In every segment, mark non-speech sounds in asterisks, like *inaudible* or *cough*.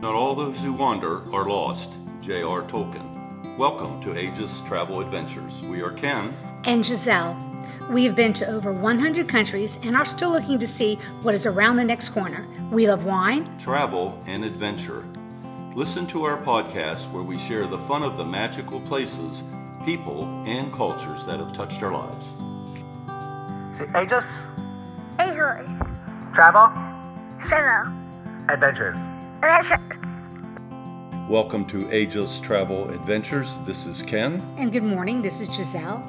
Not all those who wander are lost. J.R. Tolkien. Welcome to Ageless Travel Adventures. We are Ken. and Gisele. We have been to over 100 countries and are still looking to see what is around the next corner. We love wine, Travel and adventure. Listen to our podcast where we share the fun of the magical places, people, and cultures that have touched our lives. Ageless, Ageless, travel, travel, adventures. Welcome to Ageless Travel Adventures. This is Ken. and good morning. This is Gisele.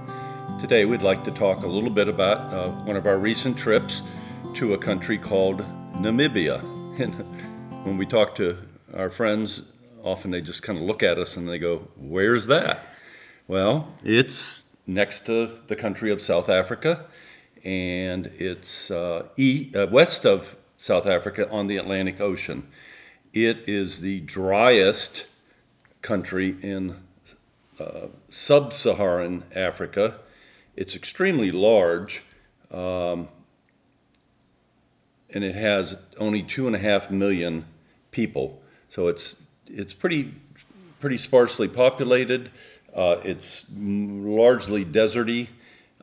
Today we'd like to talk a little bit about uh, one of our recent trips to a country called Namibia. *laughs* And when we talk to our friends, often they just kind of look at us and they go, Where's that? Well, it's next to the country of South Africa, and it's uh, e- uh, west of South Africa on the Atlantic Ocean. It is the driest country in sub Saharan Africa. It's extremely large, um, and it has only two and a half million people. So it's it's pretty pretty sparsely populated. Uh, it's largely deserty,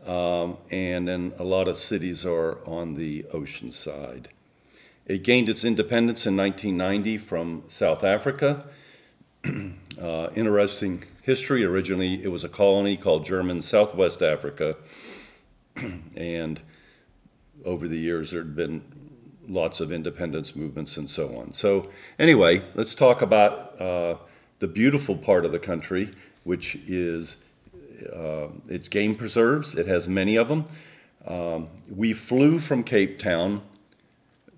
um, and then a lot of cities are on the ocean side. It gained its independence in 1990 from South Africa. *clears throat* Uh, interesting history. Originally, it was a colony called German Southwest Africa, *clears throat* and over the years, there had been lots of independence movements and so on. So, anyway, let's talk about uh, the beautiful part of the country, which is uh, its game preserves. It has many of them. Um, we flew from Cape Town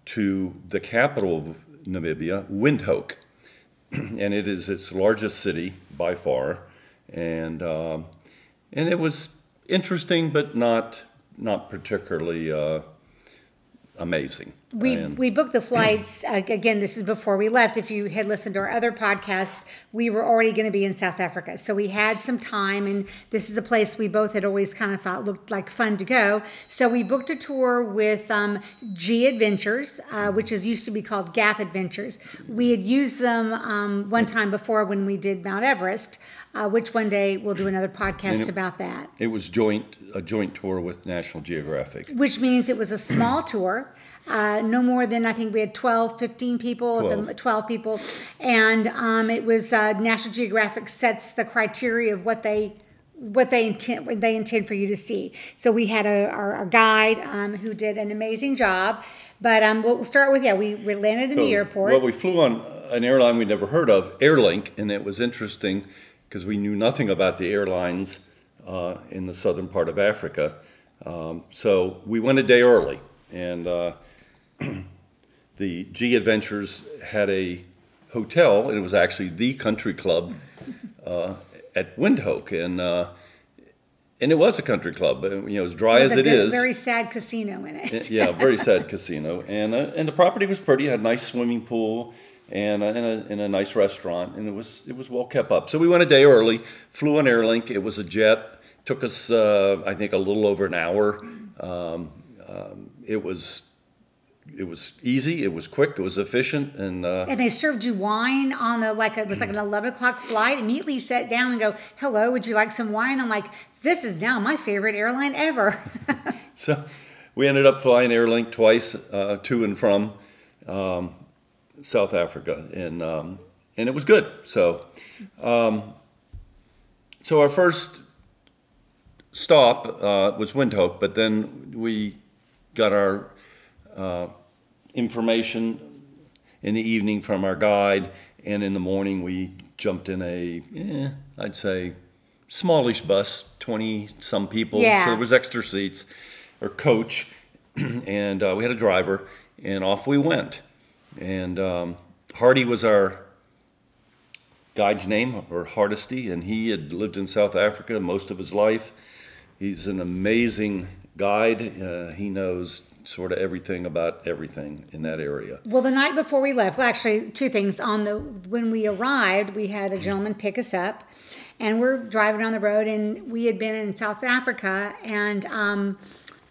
to the capital of Namibia, Windhoek. *clears throat* And it is its largest city by far, and um, and it was interesting, but not not particularly uh, amazing. We, And- we booked the flights. Uh, again, this is before we left. If you had listened to our other podcast, we were already going to be in South Africa. So we had some time, and this is a place we both had always kind of thought looked like fun to go. So we booked a tour with um, G Adventures, uh, which is used to be called Gap Adventures. We had used them um, one time before when we did Mount Everest, uh, which one day we'll do another podcast it- about that. it was joint a joint tour with National Geographic. which means it was a small *clears throat* tour. Uh, no more than I think we had 12, 15 people, the- 12. 12 people. And um, it was uh, National Geographic sets the criteria of what they what they intend what they intend for you to see. So we had a, our, our guide um, who did an amazing job. But um, we'll we'll start with yeah, we, we landed in the airport. Well, we flew on an airline we'd never heard of, Airlink, and it was interesting because we knew nothing about the airlines uh, in the southern part of Africa. Um, so we went a day early, and uh, *clears throat* the G Adventures had a hotel, and it was actually the country club uh, at Windhoek, and uh, and it was a country club. You know, as dry with as it good- is, very sad casino in it. yeah, very sad casino, and uh, and the property was pretty. It had a nice swimming pool and in a, and a nice restaurant, and it was it was well kept up. So we went a day early, flew on Airlink. It was a jet. Took us, uh, I think, a little over an hour. Um, um, it was it was easy. It was quick. It was efficient, and uh, And they served you wine on the like it was like an eleven o'clock flight. Immediately sat down and go, "Hello, would you like some wine?" I'm like, "This is now my favorite airline ever." *laughs* So we ended up flying Airlink twice uh, to and from um, South Africa, and um, and it was good. So, um, so our first stop uh, was Windhoek, but then we got our uh, information in the evening from our guide, and in the morning we jumped in a, eh, I'd say, smallish bus, twenty some people. Yeah. So there was extra seats, or coach, *clears throat* and uh, we had a driver, and off we went. And um, Hardy was our guide's name, or Hardesty, and he had lived in South Africa most of his life. He's an amazing guide. Uh, he knows sort of everything about everything in that area. Well, the night before we left, well, actually, two things. On the when we arrived, we had a gentleman pick us up, and we're driving down the road, and we had been in South Africa, and um,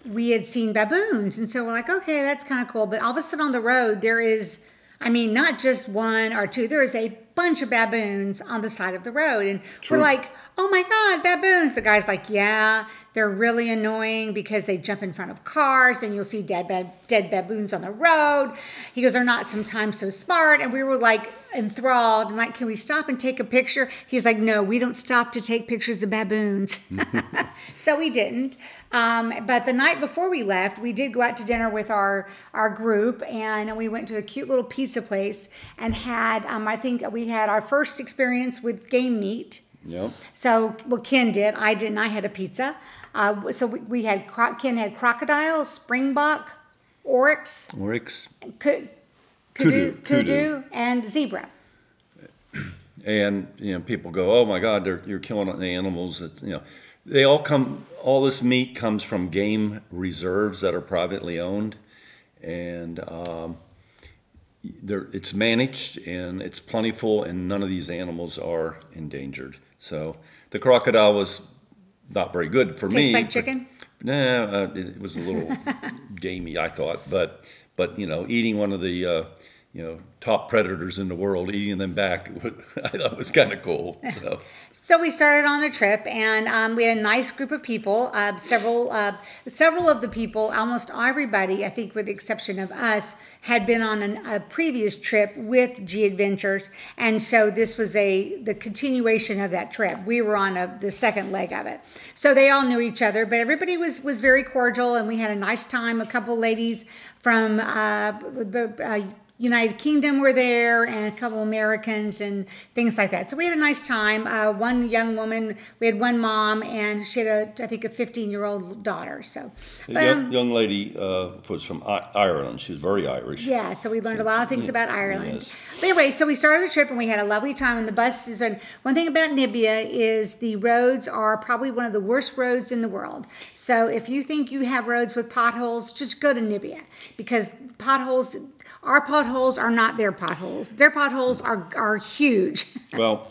we had seen baboons, and so we're like, okay, that's kind of cool. But all of a sudden on the road, there is I mean, not just one or two. There is a bunch of baboons on the side of the road. And True. we're like, oh my God, baboons. The guy's like, yeah, they're really annoying because they jump in front of cars and you'll see dead, bab- dead baboons on the road. He goes, they're not sometimes so smart. And we were like enthralled and like, can we stop and take a picture? He's like, no, we don't stop to take pictures of baboons. *laughs* *laughs* so we didn't. Um, but the night before we left, we did go out to dinner with our our group, and we went to a cute little pizza place and had. Um, I think we had our first experience with game meat. Yep. So, well, Ken did. I didn't. I had a pizza. Uh, so we, we had Ken had crocodile, springbok, oryx, Oryx. ku- Kudu, kudu, kudu. and zebra. and you know people go oh my god you're killing the animals it's, you know they all come all this meat comes from game reserves that are privately owned. And um, it's managed and it's plentiful and none of these animals are endangered. So the crocodile was not very good for me Tastes like but- chicken. Nah, uh, it, it was a little *laughs* gamey, I thought, but but you know, eating one of the uh, you know top predators in the world, eating them back, *laughs* I thought was kind of cool. So So we started on the trip, and um, we had a nice group of people. Uh, several, uh, several of the people, almost everybody, I think, with the exception of us, had been on an, a previous trip with G Adventures, and so this was a the continuation of that trip. We were on a, the second leg of it, so they all knew each other, but everybody was was very cordial, and we had a nice time. A couple ladies from. Uh, uh, United Kingdom were there and a couple Americans and things like that. So we had a nice time. Uh, one young woman, we had one mom and she had a, I think a 15 year old daughter. So, but, young, um, young lady uh, was from I- Ireland. She was very Irish. yeah, so we learned a lot of things about Ireland. Yes. But anyway, so we started the trip and we had a lovely time. And the buses, and. One thing about Namibia is the roads are probably one of the worst roads in the world. So if you think you have roads with potholes, just go to Namibia because potholes. Our potholes are not their potholes. Their potholes are are huge. *laughs* Well,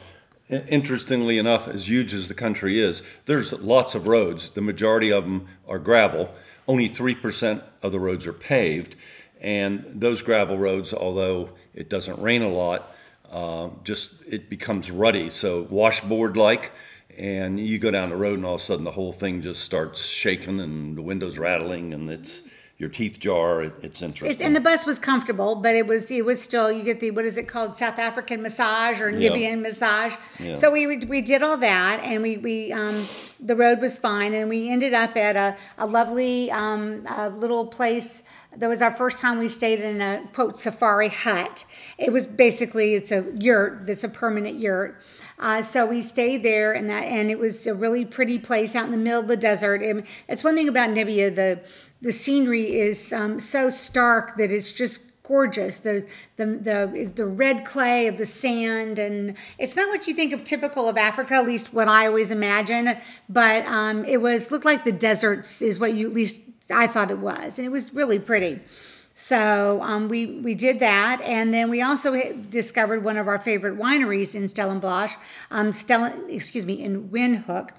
interestingly enough, as huge as the country is, there's lots of roads. The majority of them are gravel. Only 3% of the roads are paved. And those gravel roads, although it doesn't rain a lot, uh, just it becomes ruddy. So washboard like. And you go down the road, and all of a sudden the whole thing just starts shaking, and the windows rattling, and it's your teeth jar. It, it's interesting. It's, and the bus was comfortable, but it was it was still you get the what is it called South African massage or Yeah. Massage. Yeah. So we we did all that, and we we um, the road was fine, and we ended up at a a lovely um, uh little place. That was our first time we stayed in a quote safari hut. It was basically it's a yurt that's a permanent yurt. Uh, so we stayed there, and that and it was a really pretty place out in the middle of the desert. And it's one thing about Namibia the the scenery is um, so stark that it's just gorgeous. The, the the the red clay of the sand, and it's not what you think of typical of Africa. At least what I always imagine. But um, it was looked like the deserts is what you at least I thought it was, and it was really pretty. So um, we we did that, and then we also discovered one of our favorite wineries in Stellenbosch. Um, Stellen, excuse me, in Windhoek.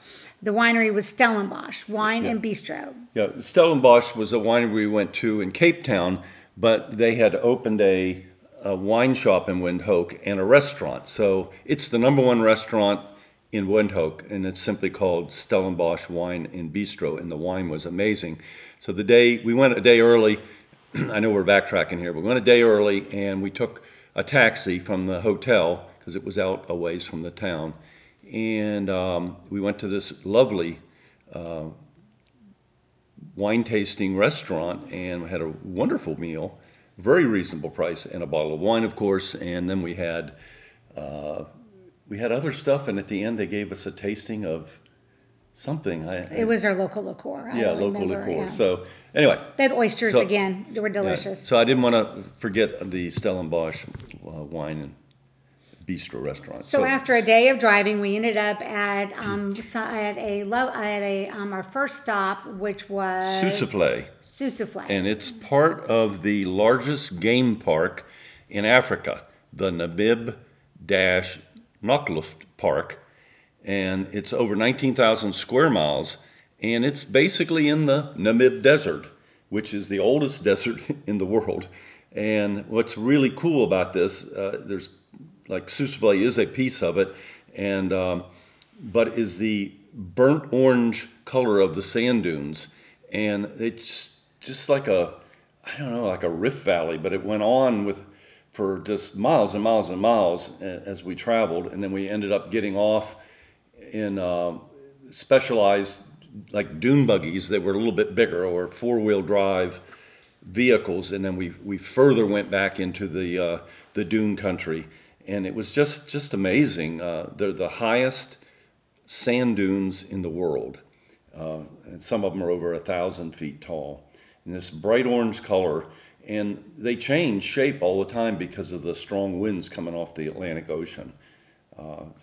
The winery was Stellenbosch Wine and Bistro. Yeah, Stellenbosch was a winery we went to in Cape Town, but they had opened a, a wine shop in Windhoek and a restaurant. So it's the number one restaurant in Windhoek, and it's simply called Stellenbosch Wine and Bistro, and the wine was amazing. So the day we went a day early, *clears throat* I know we're backtracking here, but we went a day early and we took a taxi from the hotel because it was out a ways from the town, and um, we went to this lovely wine tasting restaurant and had a wonderful meal, very reasonable price, and a bottle of wine, of course. And then we had uh, we had other stuff, and at the end they gave us a tasting of something. I, It was our local liqueur. I yeah, local remember, liqueur. yeah. So anyway, they had oysters so- again. They were yeah. delicious. So I didn't want to forget the Stellenbosch uh, wine and bistro restaurant. So after a day of driving, we ended up at um, at a lo- at a um, our first stop, which was Sossusvlei. Sossusvlei. and it's part of the largest game park in Africa, the Namib Dash Naukluft Park, and it's over 19,000 square miles, and it's basically in the Namib Desert, which is the oldest *laughs* desert in the world. And what's really cool about this, uh, there's like Sioux Valley is a piece of it, and um, but is the burnt orange color of the sand dunes, and it's just like a I don't know like a rift valley, but it went on with for just miles and miles and miles as we traveled, and then we ended up getting off in um, specialized like dune buggies that were a little bit bigger or four wheel drive vehicles, and then we we further went back into the uh, the dune country, and it was just just amazing. Uh, they're the highest sand dunes in the world, uh, and some of them are over a thousand feet tall, and this bright orange color. And they change shape all the time because of the strong winds coming off the Atlantic Ocean.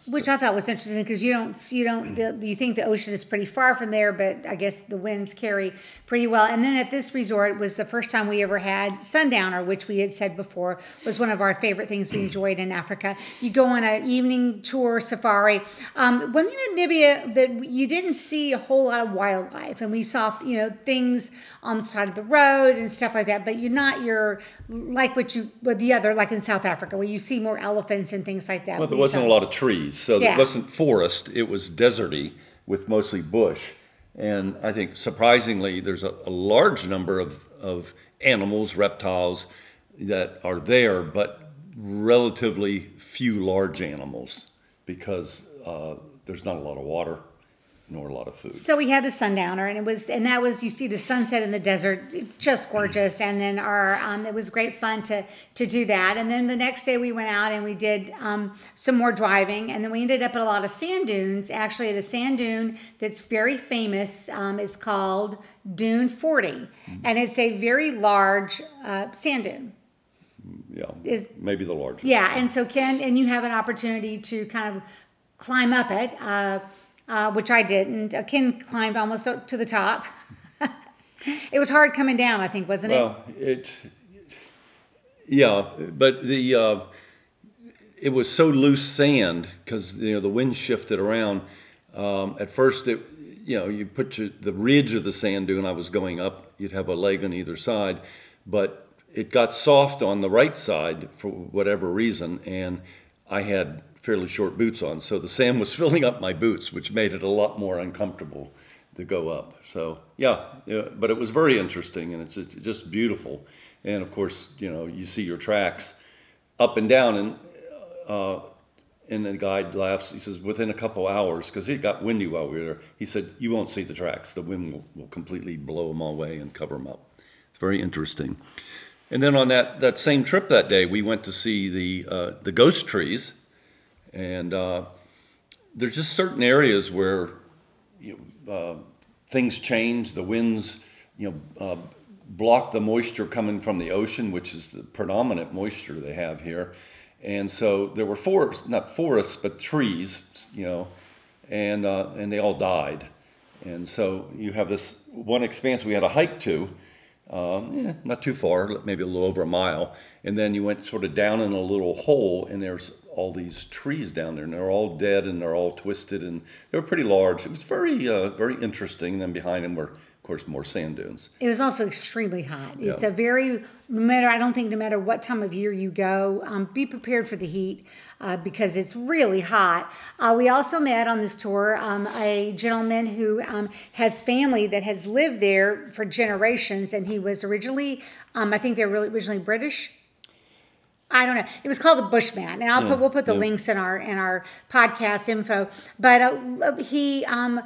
Which I thought was interesting because you don't you don't the, you think the ocean is pretty far from there, but I guess the winds carry pretty well. And then at this resort was the first time we ever had sundowner, which we had said before was one of our favorite things we enjoyed in Africa. You go on an evening tour safari. Um, one thing in Namibia that you didn't see a whole lot of wildlife, and we saw you know things on the side of the road and stuff like that. But you're not your like what you with the other like in South Africa where you see more elephants and things like that. Well, there wasn't a lot of trees, so Yeah. it wasn't forest. It was deserty with mostly bush. And I think surprisingly, there's a, a large number of, of animals, reptiles that are there, but relatively few large animals because uh, there's not a lot of water nor a lot of food. So we had the sundowner, and it was, and that was you see the sunset in the desert, just gorgeous. And then our, um, it was great fun to to do that. And then the next day we went out and we did um, some more driving, and then we ended up at a lot of sand dunes. Actually, at a sand dune that's very famous. Um, it's called Dune Forty, and it's a very large uh, sand dune. Yeah, Is- maybe the largest. Yeah, and so Ken, and you have an opportunity to kind of climb up it, uh, uh, which I didn't. Ken climbed almost to the top. *laughs* it was hard coming down, I think, wasn't it? Well, it, yeah, but the uh, it was so loose sand because you know the wind shifted around. Um, at first, it you know you put your, the ridge of the sand dune. I was going up. You'd have a leg on either side, but it got soft on the right side for whatever reason, and I had fairly short boots on, so the sand was *laughs* filling up my boots, which made it a lot more uncomfortable to go up. So yeah, yeah but it was very interesting, and it's, just beautiful. And of course, you know, you see your tracks up and down, and uh, and the guide laughs. He says, within a couple hours, because it got windy while we were there, he said, you won't see the tracks. The wind will, will completely blow them away and cover them up. It's very interesting. And then on that, that same trip that day, we went to see the uh, the ghost trees, and uh, there's just certain areas where you know, uh, things change. The winds, you know, uh, block the moisture coming from the ocean, which is the predominant moisture they have here. And so there were forests, not forests, but trees, you know, and uh, and they all died. And so you have this one expanse we had a hike to, um, yeah, not too far, maybe a little over a mile. And then you went sort of down in a little hole, and there's all these trees down there, and they're all dead and they're all twisted, and they were pretty large. It was very, uh, very interesting. And then behind them were, of course, more sand dunes. It was also extremely hot. It's a very no matter. I don't think no matter what time of year you go, um, be prepared for the heat uh, because it's really hot. Uh, we also met on this tour um, a gentleman who um, has family that has lived there for generations, and he was originally, um, I think they were originally British. I don't know. It was called the Bushman, and I'll put we'll put the yeah. links in our in our podcast info. But uh, he um,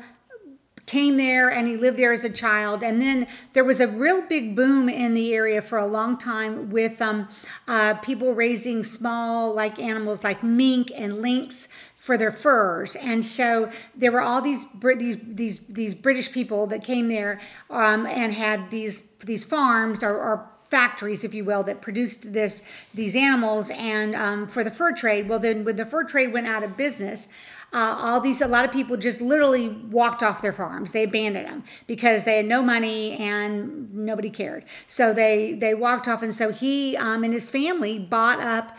came there and he lived there as a child. And then there was a real big boom in the area for a long time with um, uh, people raising small like animals like mink and lynx for their furs. And so there were all these these these these British people that came there um, and had these these farms or, or factories, if you will, that produced this these animals and um, for the fur trade. Well, then when the fur trade went out of business, uh, all these a lot of people just literally walked off their farms. They abandoned them because they had no money and nobody cared. So they they walked off, and so he um, and his family bought up.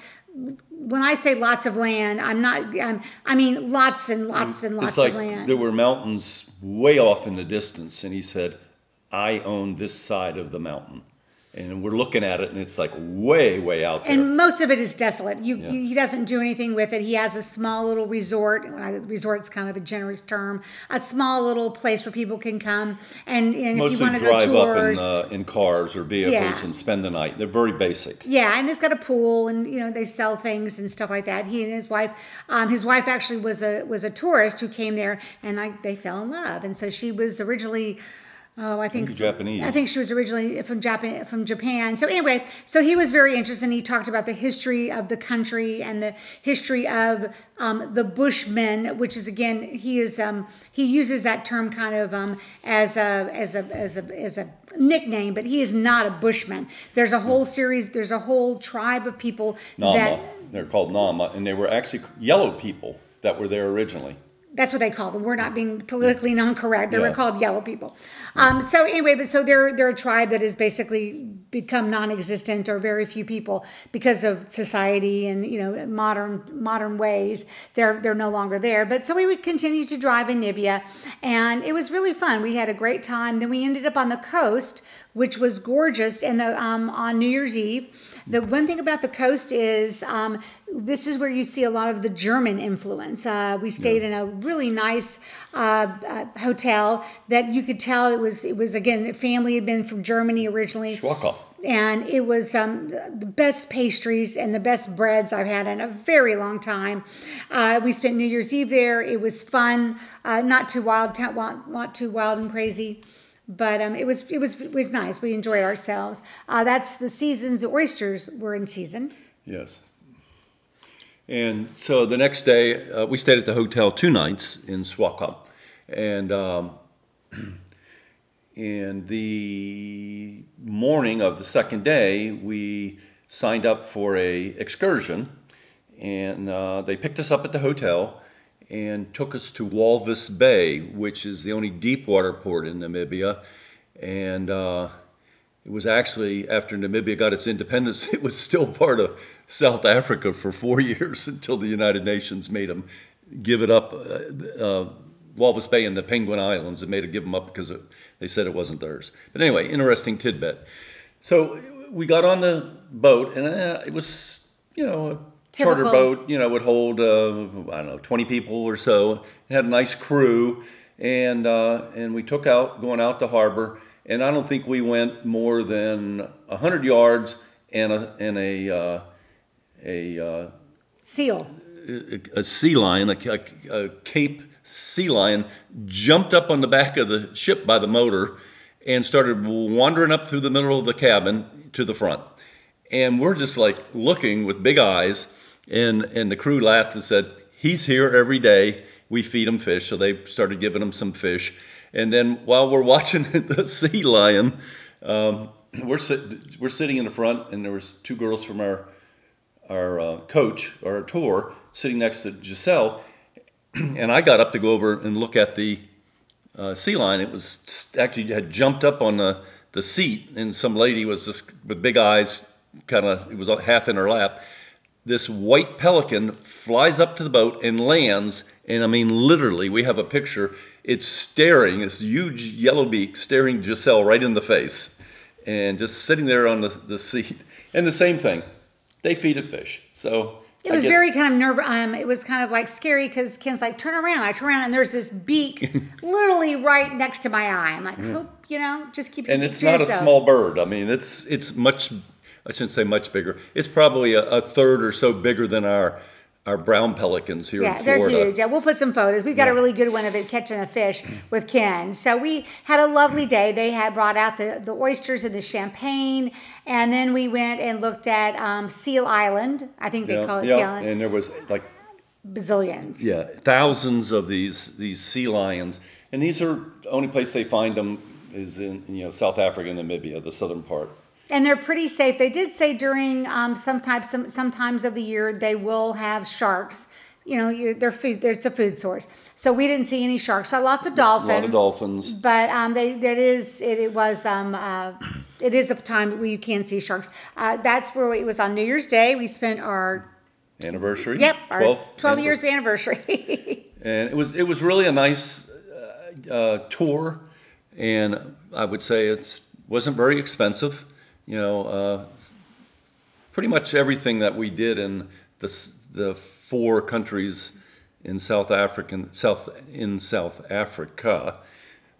When I say lots of land, I'm not. I'm, I mean lots and lots and lots it's like of land. there were mountains way off in the distance, and he said, "I own this side of the mountain," And we're looking at it, and it's like way, way out there. And most of it is desolate. You, you, he doesn't do anything with it. He has a small little resort. Resort's kind of a generous term. A small little place where people can come and, and if you want to go drive up in, tours. uh, in cars or vehicles Yeah. and spend the night. They're very basic. Yeah, and it's got a pool, and you know they sell things and stuff like that. He and his wife, um, his wife actually was a was a tourist who came there, and like they fell in love, and so she was originally. Oh, I think Japanese. I think she was originally from Japan. From Japan. So anyway, so he was very interested. and He talked about the history of the country and the history of um, the Bushmen, which is again he is um, he uses that term kind of um, as a as a as a as a nickname, but he is not a Bushman. There's a whole series. There's a whole tribe of people Nama. that They're called Nama, and they were actually yellow people that were there originally. That's what they call them. We're not being politically non-correct. They were called yellow people. Um, so anyway, but so they're they're a tribe that has basically become non-existent or very few people because of society and you know modern modern ways. They're they're no longer there. But so we would continue to drive in Namibia, and it was really fun. We had a great time. Then we ended up on the coast, which was gorgeous, and the um, on New Year's Eve. The one thing about the coast is um, this is where you see a lot of the German influence. Uh, we stayed in a really nice uh, uh, hotel that you could tell it was it was again the family had been from Germany originally. Schwaka. And it was um, the best pastries and the best breads I've had in a very long time. Uh, we spent New Year's Eve there. It was fun, uh, not too wild, not too wild and crazy, but um, it was it was it was nice. We enjoyed ourselves. Uh, that's the seasons. The oysters were in season. Yes. And so the next day, uh, we stayed at the hotel two nights in Swakop. And, um, *clears throat* and the morning of the second day, we signed up for a excursion. And uh, they picked us up at the hotel and took us to Walvis Bay, which is the only deep water port in Namibia. And uh, it was actually after Namibia got its independence, *laughs* it was still part of South Africa for four *laughs* years until the United Nations made them give it up. Uh, uh, Walvis Bay and the Penguin Islands, and made them give them up because it, they said it wasn't theirs. But anyway, interesting tidbit. So we got on the boat, and uh, it was, you know, a charter boat, you know, would hold, uh, I don't know, 20 people or so. It had a nice crew, and, uh, and we took out, going out to harbor, and I don't think we went more than 100 yards and a, and a, uh, a, uh, Seal. a sea lion, a, a, a Cape sea lion, jumped up on the back of the ship by the motor and started wandering up through the middle of the cabin to the front. And we're just like looking with big eyes. And, and the crew laughed and said, He's here every day. We feed him fish. So they started giving him some fish. And then while we're watching *laughs* the sea lion, um, we're, sit, we're sitting in the front, and there was two girls from our our uh, coach or our tour sitting next to Gisele, *clears throat* and I got up to go over and look at the uh, sea lion. It was actually had jumped up on the, the seat, and some lady was just with big eyes, kind of it was half in her lap. This white pelican flies up to the boat and lands, and I mean literally, we have a picture. It's staring, this huge yellow beak staring Gisele right in the face, and just sitting there on the, the seat. And the same thing, they feed it fish. So It was guess- very kind of nerve. Um, it was kind of like scary because Ken's like, "Turn around!" I turn around and there's this beak, *laughs* literally right next to my eye. I'm like, "Hope you know, just keep." and it's not a small bird. I mean, it's it's much. I shouldn't say much bigger. It's probably a, a third or so bigger than our our brown pelicans here Yeah, in they're huge. Yeah, we'll put some photos. We've got a really good one of it catching a fish with Ken. So we had a lovely day. They had brought out the, the oysters and the champagne, and then we went and looked at um, Seal Island. I think they Yeah, call it yeah, Seal Island. and there was like Bazillions. yeah, thousands of these these sea lions, and these are the only place they find them is in you know South Africa and Namibia, the southern part. And they're pretty safe. They did say during um, sometimes some sometimes of the year they will have sharks. You know, you, they're food. It's a food source, so we didn't see any sharks. So lots of A dolphins. lot of dolphins. But um, they that is it, it was um, uh, it is a time where you can see sharks. Uh, that's where it was on New Year's Day. We spent our Anniversary. yep our 12th 12 years anniversary. *laughs* and it was it was really a nice uh, uh, tour, and I would say it's wasn't very expensive. You know, uh, pretty much everything that we did in the, the four countries in South African, South, in South Africa,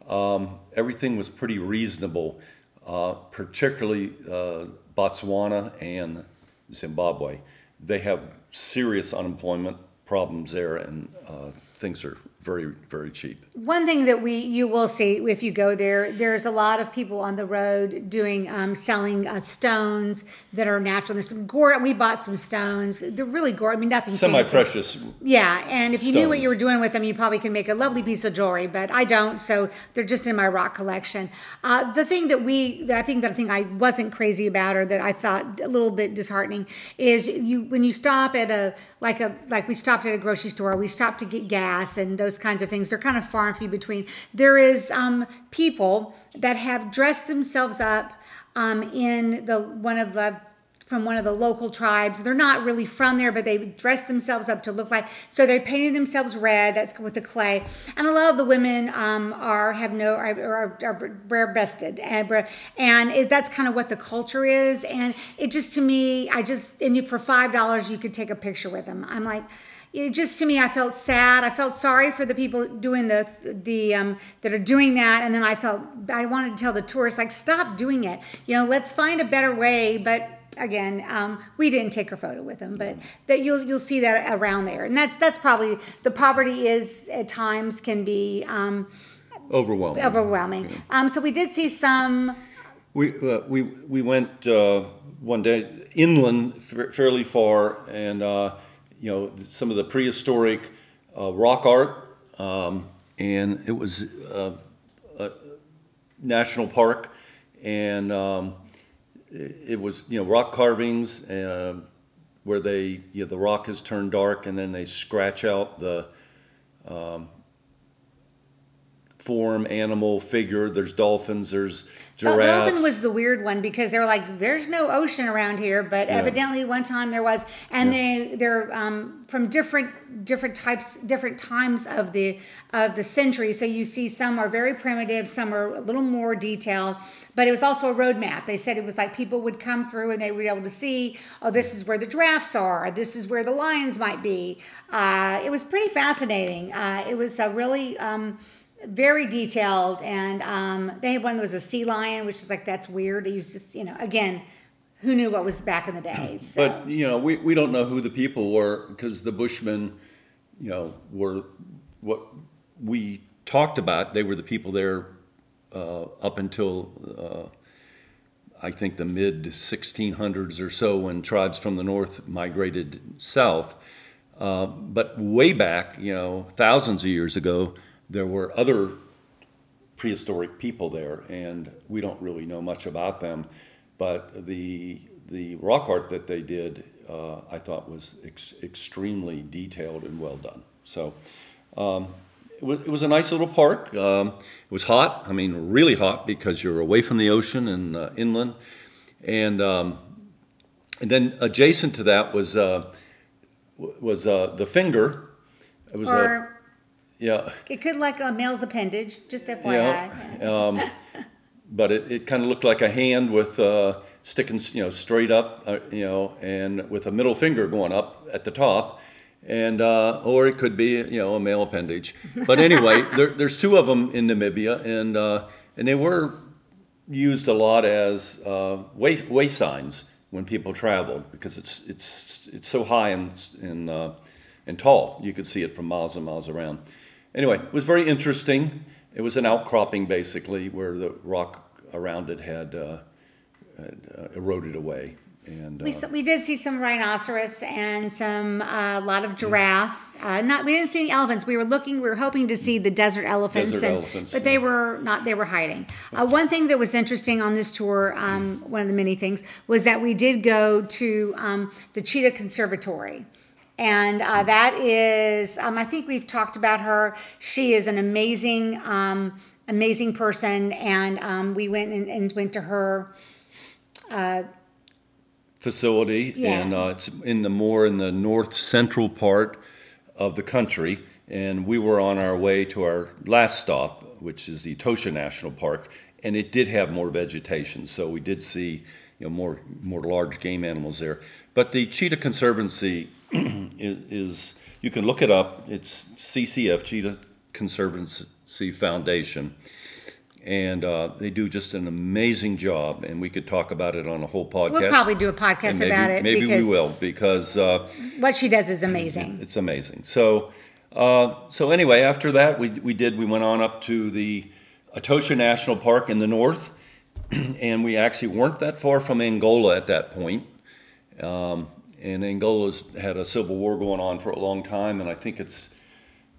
um, everything was pretty reasonable, uh, particularly uh, Botswana and Zimbabwe. They have serious unemployment problems there, and uh, things are very, very cheap. One thing that we you will see if you go there, there's a lot of people on the road doing um, selling uh, stones that are natural. There's some gore. We bought some stones. They're really gore. I mean, nothing fancy. Semi-precious. Yeah, and if you knew what you were doing with them, you probably can make a lovely piece of jewelry. But I don't, so they're just in my rock collection. Uh, the thing that we, that I think that I think I wasn't crazy about, or that I thought a little bit disheartening, is you when you stop at a like a like we stopped at a grocery store, we stopped to get gas and those kinds of things. They're kind of far and few between. There is um, people that have dressed themselves up um, in the one of the from one of the local tribes. They're not really from there, but they dress themselves up to look like. So they painted themselves red. That's with the clay, and a lot of the women um, are have no are, are, are bare breasted, and and it, that's kind of what the culture is. And it just to me, I just and for five dollars you could take a picture with them. I'm like. It just to me, I felt sad. I felt sorry for the people doing the the um, that are doing that, and then I felt I wanted to tell the tourists like stop doing it. You know, let's find a better way. But again, um, we didn't take her photo with them, but that you'll you'll see that around there, and that's that's probably the poverty is at times can be um, Overwhelming. overwhelming. Um, so we did see some. We, uh, we, we went uh, one day inland fa- fairly far and, uh, you know, some of the prehistoric uh, rock art. Um, and it was uh, a national park. And um, it, was, you know, rock carvings uh, where they, you know, the rock is turned dark and then they scratch out the form, animal, figure. There's dolphins, there's giraffes. Dolphin was the weird one because they were like, "There's no ocean around here," but evidently one time there was, and they they're um, from different different types, different times of the of the century. So you see some are very primitive, some are a little more detailed, but it was also a road map. They said it was like people would come through and they would be able to see, oh, this is where the giraffes are, this is where the lions might be. Uh, it was pretty fascinating. Uh, it was a really um, very detailed and um, they had one that was a sea lion which is like that's weird he was just you know again who knew what was back in the days *clears throat* so. But, you know, we, we don't know who the people were because the Bushmen, you know, were what we talked about. They were the people there uh, up until uh, I think the mid 1600s or so when tribes from the north migrated south. Uh, but way back, you know, thousands of years ago, there were other prehistoric people there, and we don't really know much about them. But the the rock art that they did, uh, I thought was ex- extremely detailed and well done. So um, it, was, a nice little park. Um, it was hot. I mean, really hot because you're away from the ocean and uh, inland, and um, and then adjacent to that was uh, was uh, the finger. It was or yeah. it could like a male's appendage just fyi Yeah, um, but it, it kind of looked like a hand with uh, sticking, you know, straight up, uh, you know, and with a middle finger going up at the top, and uh, or it could be, you know, a male appendage. But anyway, *laughs* there, there's two of them in Namibia, and uh, and they were used a lot as uh, way way signs when people traveled because it's it's it's so high and and uh, and tall you could see it from miles and miles around. Anyway, it was very interesting. It was an outcropping basically where the rock around it had, uh, had uh, eroded away. And we, uh, we did see some rhinoceros and some a lot of giraffe. Uh, not we didn't see any elephants. We were looking. We were hoping to see the desert elephants, Desert and, elephants, but they were not. They were hiding. Uh, one thing that was interesting on this tour, um, one of the many things, was that we did go to um, the Cheetah Conservatory. And uh, that is, um, I think we've talked about her. She is an amazing, um, amazing person. And um, we went and, and went to her facility, Yeah. and uh, it's in the more in the north central part of the country. And we were on our way to our last stop, which is the Etosha National Park, and it did have more vegetation. So we did see, you know, more more large game animals there. But the Cheetah Conservancy *clears throat* is, is you can look it up. It's CCF Cheetah Conservancy Foundation, and uh, they do just an amazing job. And we could talk about it on a whole podcast. We'll probably do a podcast And maybe, about it Maybe because we will because. Uh, what she does is amazing. *clears throat* it's amazing. So, uh, so anyway, after that, we, we did, we went on up to the Etosha National Park in the north, *clears throat* and we actually weren't that far from Angola at that point. Um, and Angola's had a civil war going on for a long time, and I think it's,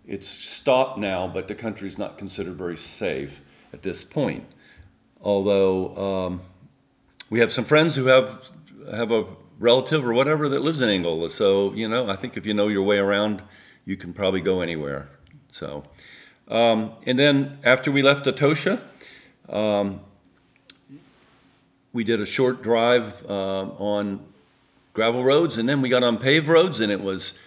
it's stopped now, but the country's not considered very safe at this point. Although, um, we have some friends who have have a relative or whatever that lives in Angola. So you know, I think if you know your way around, you can probably go anywhere. So, um, and then after we left Etosha, um, we did a short drive uh, on gravel roads, and then we got on paved roads, and it was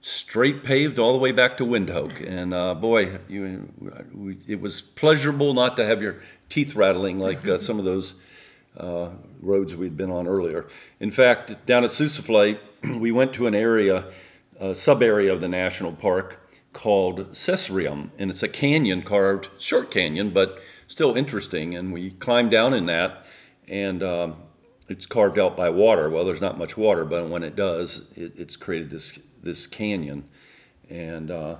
straight paved all the way back to Windhoek. And uh, boy, you, we, it was pleasurable not to have your teeth rattling like uh, some of those uh, roads we'd been on earlier. In fact, down at Sossusvlei, *clears throat* we went to an area, a sub area of the national park called Sesriem, and it's a canyon carved, short canyon, but still interesting. And we climbed down in that, and um, it's carved out by water. Well, there's not much water, but when it does, it, it's created this this canyon, and uh,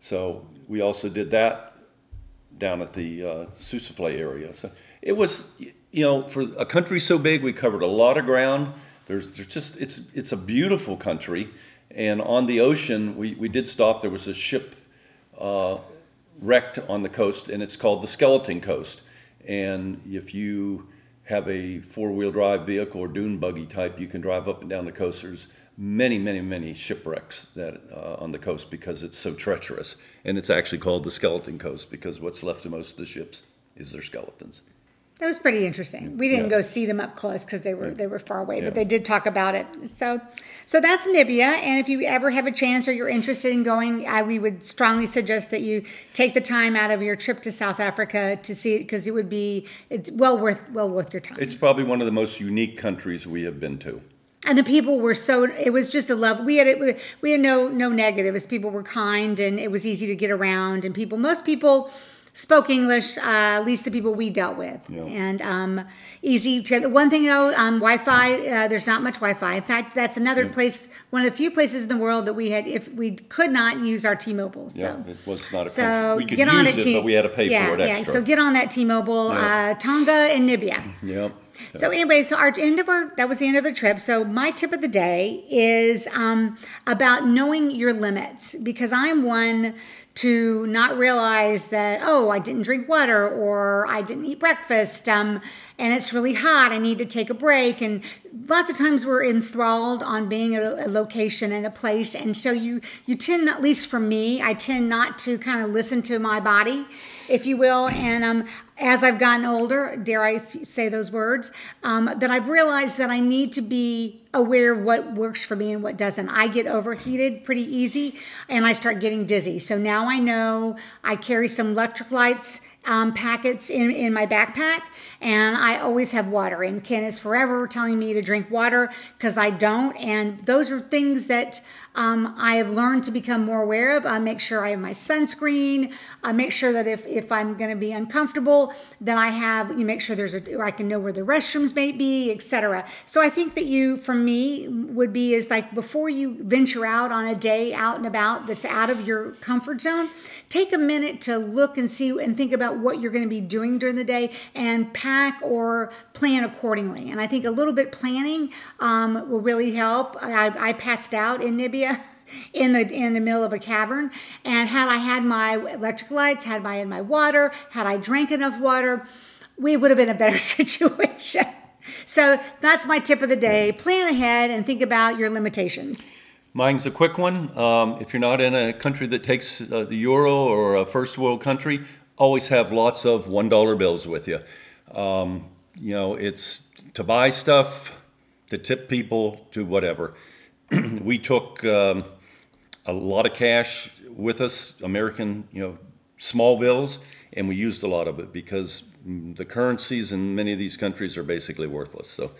so we also did that down at the uh, area. So it was, you know, for a country so big, we covered a lot of ground. There's, there's just, it's, it's a beautiful country. And on the ocean, we, we did stop. There was a ship uh, wrecked on the coast, and it's called the Skeleton Coast. And if you have a four wheel drive vehicle or dune buggy type, you can drive up and down the coast. There's many, many, many shipwrecks that uh, on the coast because it's so treacherous, and it's actually called the Skeleton Coast because what's left of most of the ships is their skeletons. That was pretty interesting. We didn't Yeah. go see them up close because they were they were far away, Yeah. but they did talk about it. So, so that's Namibia. And if you ever have a chance or you're interested in going, I, we would strongly suggest that you take the time out of your trip to South Africa to see it because it would be it's well worth well worth your time. It's probably one of the most unique countries we have been to. and the people were so it was just a love we had it we had no no negatives people were kind and it was easy to get around and people most people spoke english uh, at least the people we dealt with Yeah. and um, easy to the one thing though um, wi-fi uh, there's not much wi-fi in fact that's another place one of the few places in the world that we had if we could not use our t-mobile so Yeah, it was not a so country. We could get on use it, T- but we had to pay yeah, for it extra. yeah. So get on that T-Mobile, Yeah. uh, Tonga and Namibia. Yep. So anyway, so our end of our that was the end of the trip. So my tip of the day is um, about knowing your limits because I'm one to not realize that oh I didn't drink water or I didn't eat breakfast um, and it's really hot I need to take a break. And lots of times we're enthralled on being at a, a location and a place. And so you you tend at least for me I tend not to kind of listen to my body if you will. And um, as I've gotten older dare i say those words um, that I've realized that I need to be aware of what works for me and what doesn't. I get overheated pretty easy and I start getting dizzy. So now I know I carry some electrolytes um, packets in, in my backpack and I always have water. And Ken is forever telling me to drink water because I don't. And those are things that um, I have learned to become more aware of. I make sure I have my sunscreen. I make sure that if, if I'm going to be uncomfortable, then I have, you make sure there's a, I can know where the restrooms may be, etc. So I think that you, for me, would be is like before you venture out on a day out and about that's out of your comfort zone, take a minute to look and see and think about what you're going to be doing during the day and or plan accordingly. And I think a little bit planning um, will really help. I, I passed out in Namibia. *laughs* In the in the middle of a cavern, and had I had my electric lights, had I had my water, had I drank enough water, we would have been in a better *laughs* situation. So that's my tip of the day. Plan ahead and think about your limitations. Mine's a quick one. Um, if you're not in a country that takes uh, the euro or a first world country, always have lots of one dollar bills with you. Um, you know, it's to buy stuff, to tip people, to whatever. *clears throat* we took um, a lot of cash with us, American, you know, small bills, and we used a lot of it because mm, the currencies in many of these countries are basically worthless. So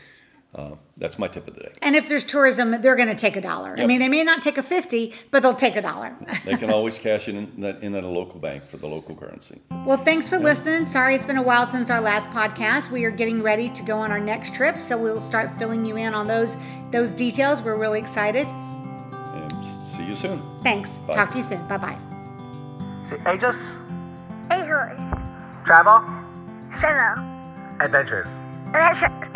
uh, that's my tip of the day. And if there's tourism, they're going to take a dollar. I mean, they may not take a 50, but they'll take a dollar. They can always cash it in, that- in at a local bank for the local currency. well, thanks for listening. Sorry it's been a while since our last podcast. We are getting ready to go on our next trip, so we'll start filling you in on those those details. We're really excited. And see you soon. Thanks. Bye. Talk to you soon. Bye-bye. See, Ageless, A horse. travel, Travel. adventures. Adventure.